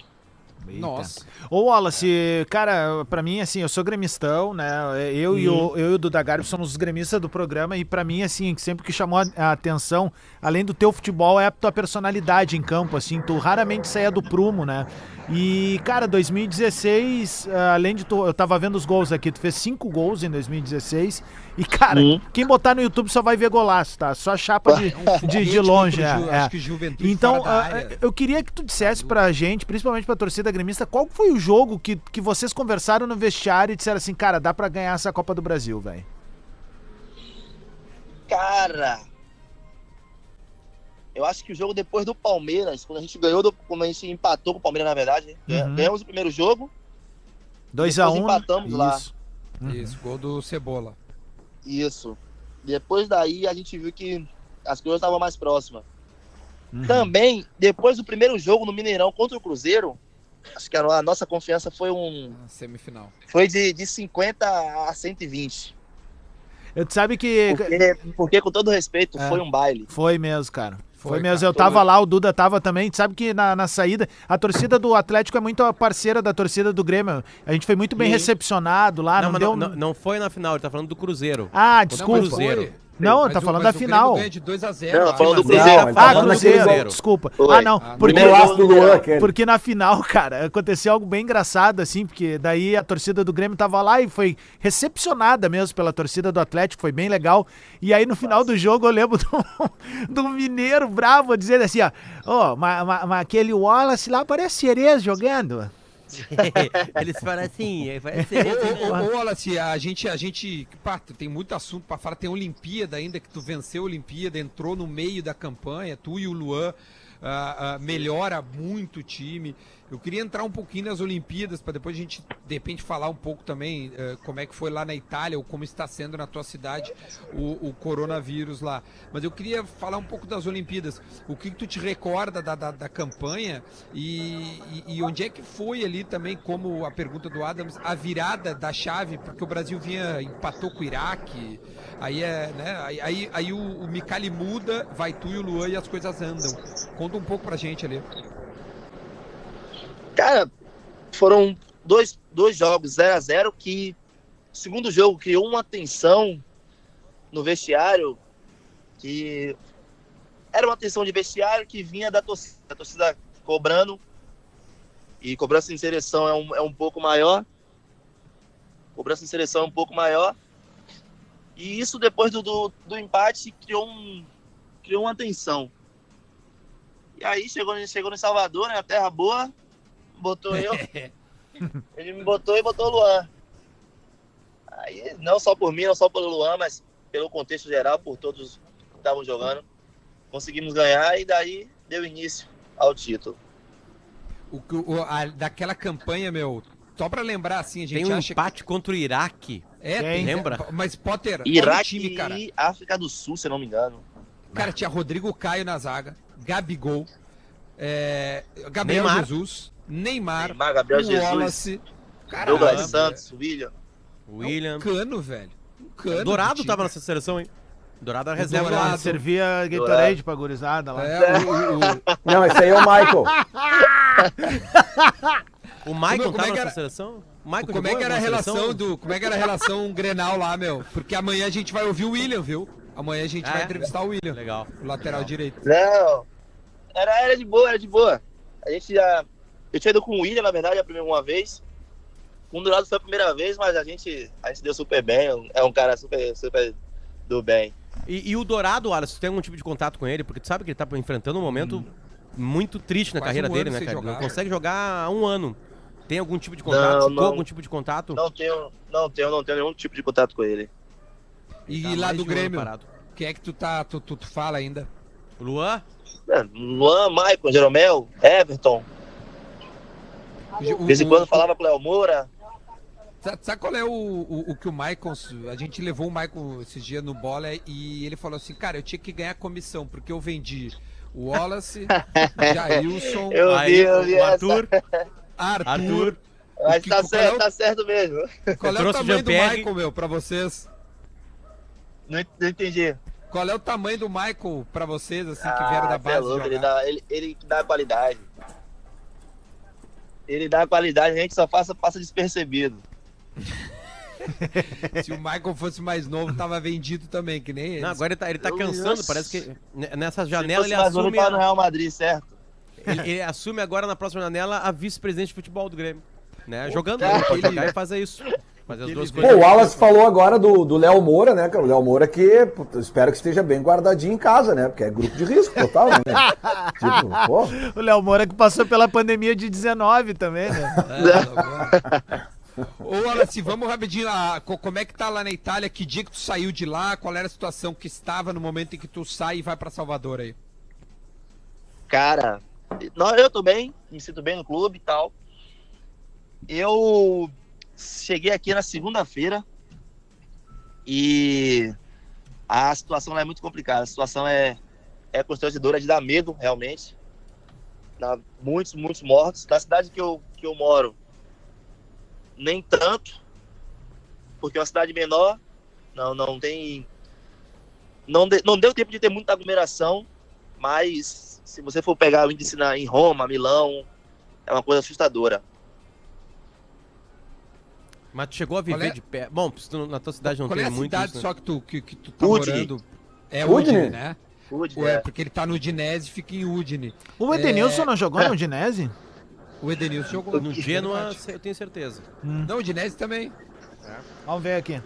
Eita. Nossa. Ô, Wallace, cara, pra mim, assim, eu sou gremistão, né? Eu, e, o, eu e o Duda Garbi somos os gremistas do programa e pra mim, assim, sempre que chamou a- a atenção, além do teu futebol, é a tua personalidade em campo, assim, tu raramente saía do prumo, né? E, cara, 2016, ah, além de tu, eu tava vendo os gols aqui, tu fez cinco gols em 2016 e, cara, Uhum. quem botar no YouTube só vai ver golaço, tá? Só chapa de, de, de longe, Contra o é, Ju- é. Acho que Juventude Então, fora da ah, área. eu queria que tu dissesse pra gente, principalmente pra torcida gremista, qual foi o jogo que, que vocês conversaram no vestiário e disseram assim, cara, dá pra ganhar essa Copa do Brasil, velho? Cara, eu acho que o jogo depois do Palmeiras, quando a gente ganhou, do, quando a gente empatou com o Palmeiras, na verdade, né? Uhum. ganhamos o primeiro jogo, 2x1. Depois empatamos lá. Isso. Isso, gol do Cebola. Isso. Depois daí a gente viu que as coisas estavam mais próximas. Uhum. Também, depois do primeiro jogo no Mineirão contra o Cruzeiro, acho que a, a nossa confiança foi um na Semifinal. foi de, de 50 a 120. Eu, tu sabe que... Porque, porque, com todo respeito, É. foi um baile. Foi mesmo, cara. Foi, Foi, mesmo. cara. Eu tava lá, o Duda tava também. Tu sabe que na, na saída, a torcida do Atlético é muito parceira da torcida do Grêmio. A gente foi muito bem Sim. recepcionado lá. não, Não, mas deu... não, não, não foi na final, ele tá falando do Cruzeiro. Ah, Não, desculpa. mas Cruzeiro. foi. Não, Mas tá o- falando mas da final. de 2 a 0 Não, falando do Cruzeiro. Ah, tá falando Cruzeiro, desculpa. Oi. Ah, não, Ah, porque, porque na final, cara, aconteceu algo bem engraçado, assim, porque daí a torcida do Grêmio tava lá e foi recepcionada mesmo pela torcida do Atlético, foi bem legal. E aí no final do jogo eu lembro do, do mineiro bravo dizendo assim, ó, ó, mas mas- mas aquele Wallace lá parece Cerezo jogando. Eles falam assim, parece Ô, ô, ô, ô, Wallace, a gente, a gente, pá, tem muito assunto pra falar. Tem Olimpíada ainda, que tu venceu a Olimpíada, entrou no meio da campanha, tu e o Luan. ah, ah, melhora muito o time. Eu queria entrar um pouquinho nas Olimpíadas para depois a gente de repente falar um pouco também eh, como é que foi lá na Itália ou como está sendo na tua cidade o, o coronavírus lá. Mas eu queria falar um pouco das Olimpíadas. O que, que tu te recorda da, da, da campanha e, e, e onde é que foi ali também, como a pergunta do Adams, a virada da chave, porque o Brasil vinha, empatou com o Iraque, aí é, né? Aí, aí, aí o, o Micali muda, vai tu e o Luan e as coisas andam. Conta um pouco pra gente ali. Cara, foram dois, dois jogos 0 a 0 que segundo jogo criou uma tensão no vestiário que era uma tensão de vestiário que vinha da torcida, torcida cobrando. E cobrança em seleção é um, é um pouco maior. Cobrança em seleção é um pouco maior. E isso depois do, do, do empate criou um criou uma tensão. E aí chegou, chegou em Salvador, né, a terra boa botou eu. Ele me botou e botou o Luan. Aí, não só por mim, não só pelo Luan, mas pelo contexto geral, por todos que estavam jogando. Conseguimos ganhar e daí deu início ao título. O, que- o, a- daquela campanha, meu, só pra lembrar assim, a gente Tem um acha empate contra o Iraque. que. É, Tem. Lembra? Mas Potter, Iraque time, cara. e África do Sul, se eu não me engano. Cara, tinha Rodrigo Caio na zaga, Gabigol, é, Gabriel Neymar. Jesus, Neymar, Neymar, Gabriel Jesus, Wallace. Douglas. Santos, William. William. Um cano, velho. Um cano Dourado tava nessa seleção, hein? Dourado era reserva Dourado. lá. Servia Gatorade pra gurizada lá. É, o, o, o, Não, esse aí é o Michael. O Maicon Como é tava que nessa era- seleção? Maicon como é que era a relação seleção? do. Como é que era a relação Grenal lá, meu? Porque amanhã a gente vai ouvir o William, viu? Amanhã a gente É? vai entrevistar o William, Legal. o lateral direito. Não, era, era de boa, era de boa. A gente já. Eu tinha ido com o William, na verdade, a primeira uma vez. Com o Dourado foi a primeira vez, mas a gente, a gente deu super bem. É um cara super, super do bem. E, e o Dourado, tu tem algum tipo de contato com ele? Porque tu sabe que ele tá enfrentando um momento muito triste na Quase carreira um dele, né, cara? Ele Não jogar. consegue jogar há um ano. Tem algum tipo de contato? Não, Ficou não. algum tipo de contato? Não tenho, não tenho, não tenho nenhum tipo de contato com ele. E Tá lá do um Grêmio, parado. quem é que tu tá. Tu, tu, tu fala ainda? O Luan? É, Luan, Maicon, Jeromel, Everton. De vez em quando falava com o Léo Moura. Sabe, qual é o, o, o que o Maicon. A gente levou o Maicon esses dias no bola e ele falou assim: Cara, eu tinha que ganhar comissão, porque eu vendi o Wallace, o Jailson, Eu Aí, vi, eu vi o essa. Arthur, Arthur. Arthur. Mas que- tá é certo, o- tá certo mesmo. Qual é o tamanho do. Michael, meu, pra vocês? Não, não entendi. Qual é o tamanho do Michael pra vocês, assim, que Ah, vieram da é base? louco, ele, dá, ele, ele dá qualidade. Ele dá qualidade, a gente só passa, passa despercebido. Se o Michael fosse mais novo, tava vendido também, que nem ele. Não, agora ele tá, ele tá cansando, eu- parece que nessa janela ele assume, ele tá no Real Madrid, certo? ele, ele assume agora na próxima janela a vice-presidente de futebol do Grêmio. Né? Jogando, cara, ele pode ele- jogar e fazer isso. Fazer as duas vê- Pô, coisas. o Wallace falou agora do do Léo Moura, né, cara? O Léo Moura que espero que esteja bem guardadinho em casa, né? Porque é grupo de risco total, né? tipo, pô. O Léo Moura que passou pela pandemia de 19 também, né? É, Ô, Wallace, vamos rapidinho lá. Co- Como é que tá lá na Itália? Que dia que tu saiu de lá? Qual era a situação que estava no momento em que tu sai e vai pra Salvador aí? Cara, não, eu tô bem, me sinto bem no clube e tal. Eu cheguei aqui na segunda-feira e a situação é muito complicada. A situação é, é constrangedora, de dar medo, realmente. Dá muitos, muitos mortos. Na cidade que eu, que eu moro, nem tanto, porque é uma cidade menor, não, não tem. Não, de- não deu tempo de ter muita aglomeração, mas se você for pegar o índice na, em Roma, Milão, é uma coisa assustadora. Mas tu chegou a viver é? de pé. Bom, na tua cidade não Qual é tem a muito cidade isso, né? só que tu, que, que tu tá Udine. morando? É Udine? Udine, né? Pude, Ué, é. porque ele tá no Udinese e fica em Udine. O Edenilson não jogou no Udinese? O Edenilson jogou No Genoa, eu tenho certeza. Não, o Udinese também. Vamos ver aqui.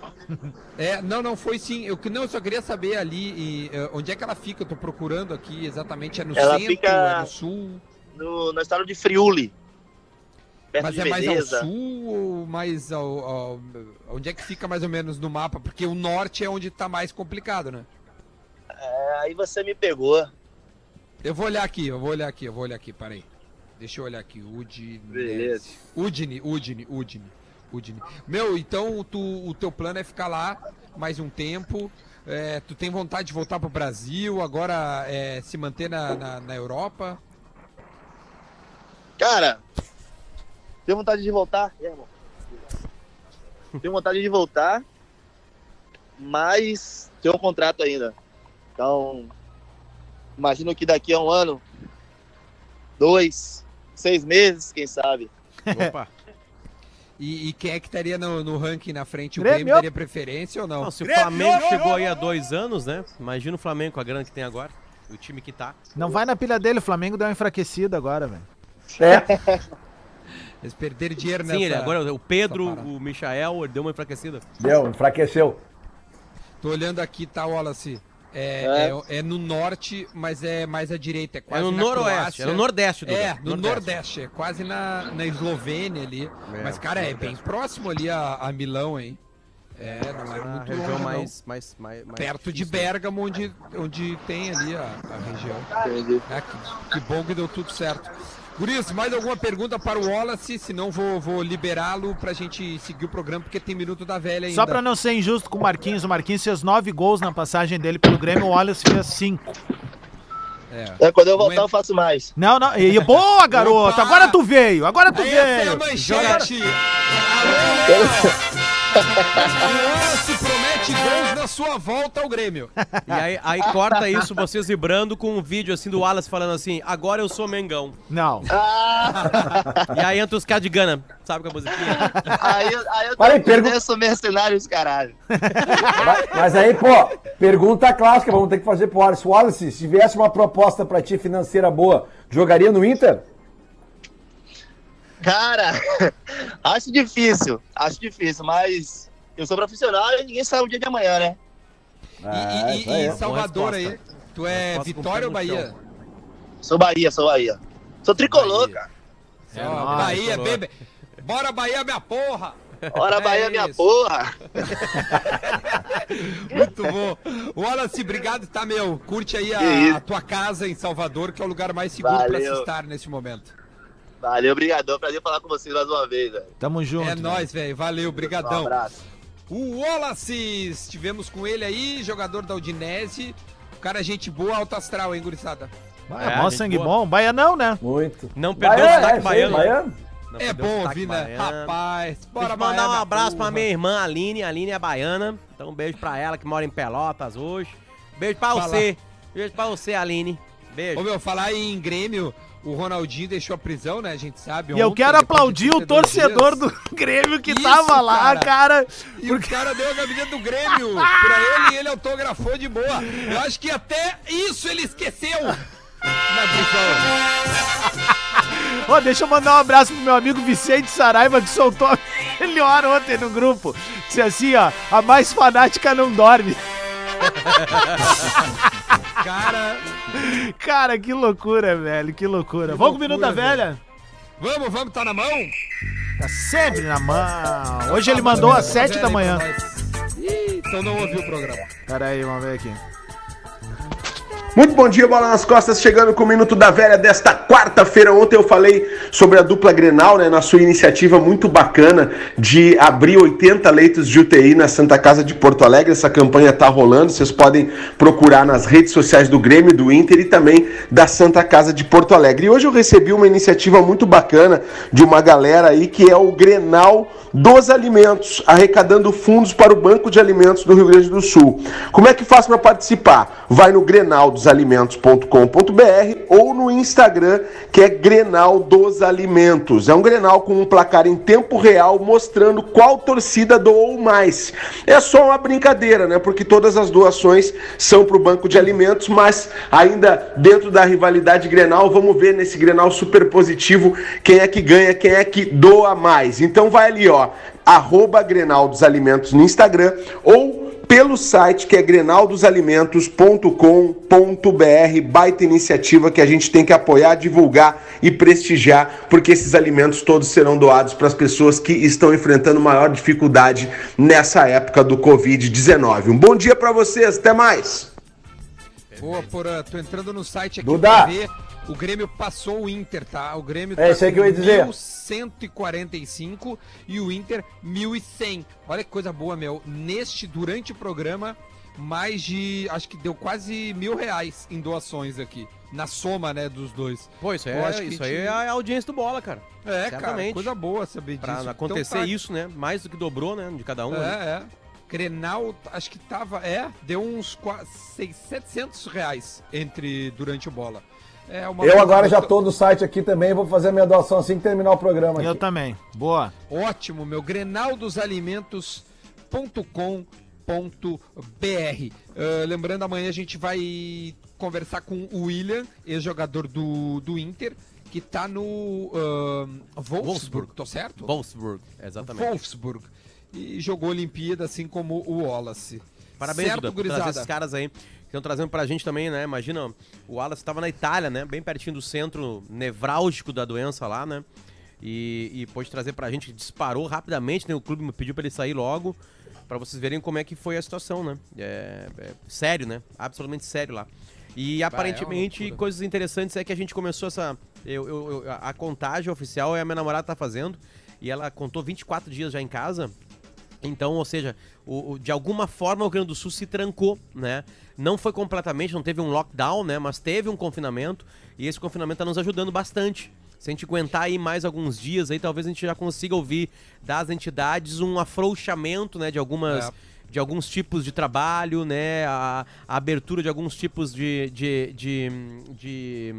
É, não, não, foi sim. Eu, que- não, eu só queria saber ali e, eh, onde é que ela fica. Eu tô procurando aqui exatamente. É no Ela centro, fica- é no sul. No, no estado de Friuli. Perto Mas é mais ao Veneza. sul ou mais ao, ao- Onde é que fica mais ou menos no mapa? Porque o norte é onde tá mais complicado, né? É, aí você me pegou. Eu vou olhar aqui, eu vou olhar aqui, eu vou olhar aqui, peraí. Deixa eu olhar aqui. Udine. Beleza. Udine, Udine, Udine. Udine. Meu, então tu, o teu plano é ficar lá mais um tempo. é, tu tem vontade de voltar pro Brasil, agora é, se manter na, na, na Europa? Cara, tenho vontade de voltar. Aí, irmão? Tenho vontade de voltar, mas tenho um contrato ainda. Então, imagino que daqui a um ano, dois, seis meses, quem sabe. Opa. E, e quem é que estaria no, no ranking na frente? O Grêmio. Grêmio daria preferência ou não? Não, se o Flamengo chegou aí há dois anos, né? Imagina o Flamengo com a grana que tem agora. O time que tá. Não vai na pilha dele, o Flamengo deu uma enfraquecida agora, velho. É, Eles perderam dinheiro Sim, ele, nessa... agora o Pedro, o Michael, ele deu uma enfraquecida. deu, enfraqueceu. Tô olhando aqui, tá, Wallace? É, É. é. é no norte, mas é mais à direita. É É quase no na noroeste, Croácia. é no nordeste do É, no Nordeste, é quase na, na Eslovênia ali. É, Mas, cara, é bem próximo ali a, a Milão, hein? É, não é A muito região longe, mais, mais, mais, mais Perto de difícil, né? Bérgamo, onde, onde tem ali a, a região. Entendi. É, que, que bom que deu tudo certo. Guris, mais alguma pergunta para o Wallace? Senão vou, vou liberá-lo pra gente seguir o programa, porque tem Minuto da Velha ainda. Só pra não ser injusto com o Marquinhos, o Marquinhos fez nove gols na passagem dele pelo Grêmio, o Wallace fez cinco. É. É, quando eu voltar, Não é- eu faço mais. Não, não. E, boa, garoto! Opa! Agora tu veio! Agora tu Essa é a veio! manchete! Alô, sua volta ao Grêmio. E aí, aí corta isso, vocês vibrando com um vídeo assim do Wallace falando assim, agora eu sou Mengão. Não. E aí entra os caras de Gana, sabe com a musiquinha? Aí, eu- aí eu Para aí, tô pergu- eu sou mercenário caralho. Mas, mas aí, pô, pergunta clássica, vamos ter que fazer pro Wallace. Wallace, se tivesse uma proposta pra ti financeira boa, jogaria no Inter? Cara, acho difícil, acho difícil, mas eu sou profissional e ninguém sabe o dia de amanhã, né? E, Ah, e- e- e Salvador aí, tu é Vitória ou Bahia? chão. Sou Bahia, sou Bahia. Sou tricolor, Bahia. cara. Nóis, Bahia, tricolor. bebê. Bora Bahia, minha porra! Ora, É Bahia, minha isso. porra. Muito bom. Wallace, obrigado, tá, meu? Curte aí a, a tua casa em Salvador, que é o lugar mais seguro pra Valeu. se estar nesse momento. Valeu, obrigadão. Prazer falar com vocês mais uma vez, velho. Tamo junto. é nóis, velho. Valeu, Um brigadão. abraço. O Wallace, estivemos com ele aí, jogador da Udinese. O cara, é gente boa, alto astral, hein, gurizada? Ah, É, mó sangue boa. bom. Baianão, né? Muito. Não perdeu o Baiano, sotaque é, baiano. baiano. Não É bom ouvir, né? baiano. Rapaz, bora Deixa mandar um abraço pra porra. minha irmã Aline. Aline é baiana. Então um beijo pra ela que mora em Pelotas hoje. Beijo pra Fala. você. Beijo pra você, Aline. Beijo. Ô, meu, falar em Grêmio, o Ronaldinho deixou a prisão, né? A gente sabe. E eu ontem, quero depois de aplaudir o 32 torcedor dias. do Grêmio que Isso, tava lá, cara. cara. E o cara deu a camiseta do Grêmio pra ele e ele autografou de boa. Eu acho que até isso ele esqueceu na prisão. Deixa eu mandar um abraço pro meu amigo Vicente Saraiva, que soltou a melhor ontem no grupo. Disse assim, ó, a mais fanática não dorme. Cara, Cara, que loucura, velho, que loucura. Que Vamos com da Velha? vamos, vamos, tá na mão? Tá sempre na mão. Hoje ele mandou às sete da manhã. Ih, então não ouviu o programa. Pera aí, vamos ver aqui. Muito bom dia, Bola nas Costas, chegando com o Minuto da Velha desta quarta-feira. Ontem eu falei sobre a dupla Grenal, né, na sua iniciativa muito bacana de abrir 80 leitos de UTI na Santa Casa de Porto Alegre. Essa campanha tá rolando, vocês podem procurar nas redes sociais do Grêmio, do Inter e também da Santa Casa de Porto Alegre. E hoje eu recebi uma iniciativa muito bacana de uma galera aí que é o Grenal dos Alimentos, arrecadando fundos para o Banco de Alimentos do Rio Grande do Sul. Como é que faz para participar? Vai no Grenal dos grenaldosalimentos.com.br ou no Instagram, que é Grenal dos Alimentos. É um Grenal com um placar em tempo real mostrando qual torcida doou mais. É só uma brincadeira, né? Porque todas as doações são para o banco de alimentos, mas ainda dentro da rivalidade Grenal, vamos ver nesse Grenal super positivo quem é que ganha, quem é que doa mais. Então vai ali, ó, arroba Grenal dos Alimentos no Instagram ou pelo site que é grenaldosalimentos.com.br, baita iniciativa que a gente tem que apoiar, divulgar e prestigiar, porque esses alimentos todos serão doados para as pessoas que estão enfrentando maior dificuldade nessa época do Covid-19. Um bom dia para vocês, até mais. Boa, Porã, tô entrando no site aqui Duda. pra ver. O Grêmio passou o Inter, tá? O Grêmio É isso aí que eu ia dizer. 1145 e o Inter 1100. Olha que coisa boa, meu. Neste, durante o programa, mais de. Acho que deu quase mil reais em doações aqui. Na soma, né, dos dois. Pô, isso, Eu é, acho que isso aí gente- é a audiência do bola, cara. É, cara, Certamente. coisa boa saber disso. Pra acontecer Então tá- isso, né? Mais do que dobrou, né? De cada um. ali. É, é. Grenal, acho que tava. É, deu uns qua- seis- 700 reais entre durante o bola. É uma Eu agora já tô no site aqui também, vou fazer a minha doação assim que terminar o programa Eu aqui. também. Boa. Ótimo, meu. Grenaldosalimentos.com.br. Ah, lembrando, amanhã a gente vai conversar com o William, ex-jogador do, do Inter, que tá no ah, Wolfsburg, Wolfsburg. tô certo? Wolfsburg, exatamente. Wolfsburg. E jogou Olimpíada, assim como o Wallace. Parabéns, certo, Duda, por esses caras aí. Estão trazendo pra gente também, né? Imagina, o Wallace estava na Itália, né? Bem pertinho do centro nevrálgico da doença lá, né? E, e pôde trazer pra gente, disparou rapidamente, né? O clube me pediu pra ele sair logo, pra vocês verem como é que foi a situação, né? É, é sério, né? Absolutamente sério lá. E aparentemente, loucura. coisas interessantes é que a gente começou essa. Eu, eu- eu- a contagem oficial é a minha namorada tá fazendo. E ela contou 24 dias já em casa. Então, ou seja, o, o- de alguma forma o Rio Grande do Sul se trancou, né? Não foi completamente, não teve um lockdown, né? Mas teve um confinamento e esse confinamento está nos ajudando bastante. Se a gente aguentar aí mais alguns dias aí, talvez a gente já consiga ouvir das entidades um afrouxamento, né? De algumas... É. De alguns tipos de trabalho, né? A, a abertura de alguns tipos de, de, de, de,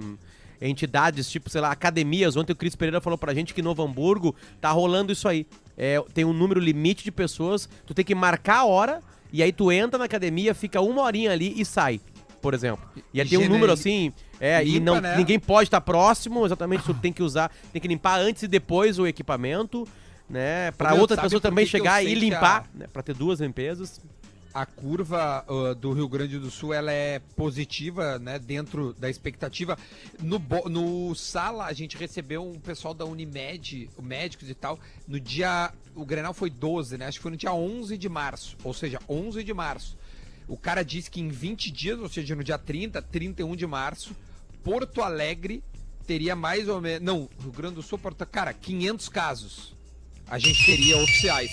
entidades, tipo, sei lá, academias. Ontem o Cris Pereira falou pra gente que em Novo Hamburgo tá rolando isso aí. É, tem um número limite de pessoas, tu tem que marcar a hora, e aí tu entra na academia, fica uma horinha ali e sai, por exemplo. E aí tem um número assim, é, e limpa, não, né? ninguém pode estar próximo, exatamente, tu tem que usar, tem que limpar antes e depois o equipamento, né? Outras sabe pessoas por também chegar e limpar, a- né? Pra ter duas limpezas. A curva ah, do Rio Grande do Sul ela é positiva, né? Dentro da expectativa. No, no sala a gente recebeu um pessoal da Unimed, médicos e tal. No dia o Grenal foi 12, né? Acho que foi no dia 11 de março, ou seja, 11 de março. O cara disse que em 20 dias, ou seja, no dia 30, 31 de março, Porto Alegre teria mais ou menos, não, Rio Grande do Sul, Porto, cara, 500 casos. A gente teria oficiais.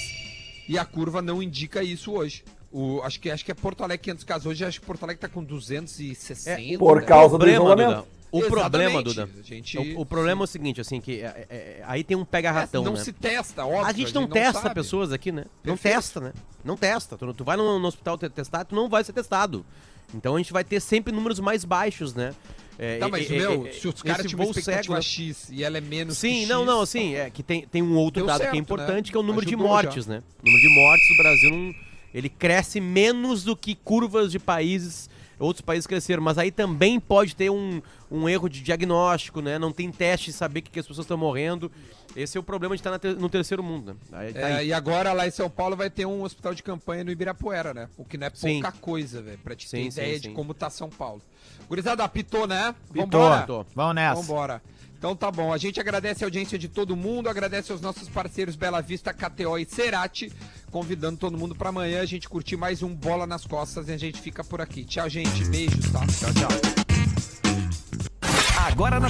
E a curva não indica isso hoje. O, acho, que, acho que é Porto Alegre 500 casos hoje, acho que Porto Alegre tá com 260. Por né? causa do problema, isolamento. Duda, o problema, Exatamente. Duda, A gente- o, o problema é o seguinte, assim, que é- é- é- aí tem um pega-ratão, não né? se testa, óbvio. a gente não testa sabe. pessoas aqui, né? Não Perfeito. testa, né? Não testa. Tu, tu vai no, no hospital te- testar, tu não vai ser testado. Então a gente vai ter sempre números mais baixos, né? É, Tá, é, mas, é, meu, é, se os caras voo expectativa cego- X e ela é menos Sim, que não, X, não, assim, é que tem, tem um outro Deu dado que certo, é importante, né? que é o número de Ajudou mortes, né? O número de mortes no Brasil não, ele cresce menos do que curvas de países, outros países cresceram, mas aí também pode ter um, um erro de diagnóstico, né? Não tem teste de saber que, que as pessoas estão morrendo. Esse é o problema de estar no terceiro mundo, né? Aí, tá É, aí. e agora lá em São Paulo vai ter um hospital de campanha no Ibirapuera, né? O que não é Sim. pouca coisa, velho, pra te ter Sim, sim, ideia de sim. como tá São Paulo. Gurizada, apitou, né? Pitou. Vambora? Tô. Vamos nessa. Vambora. Então tá bom, a gente agradece a audiência de todo mundo, agradece aos nossos parceiros Bela Vista, KTO e Cerati, convidando todo mundo pra amanhã a gente curtir mais um Bola nas Costas e a gente fica por aqui. Tchau, gente. Beijos, tá? Tchau, tchau. Agora na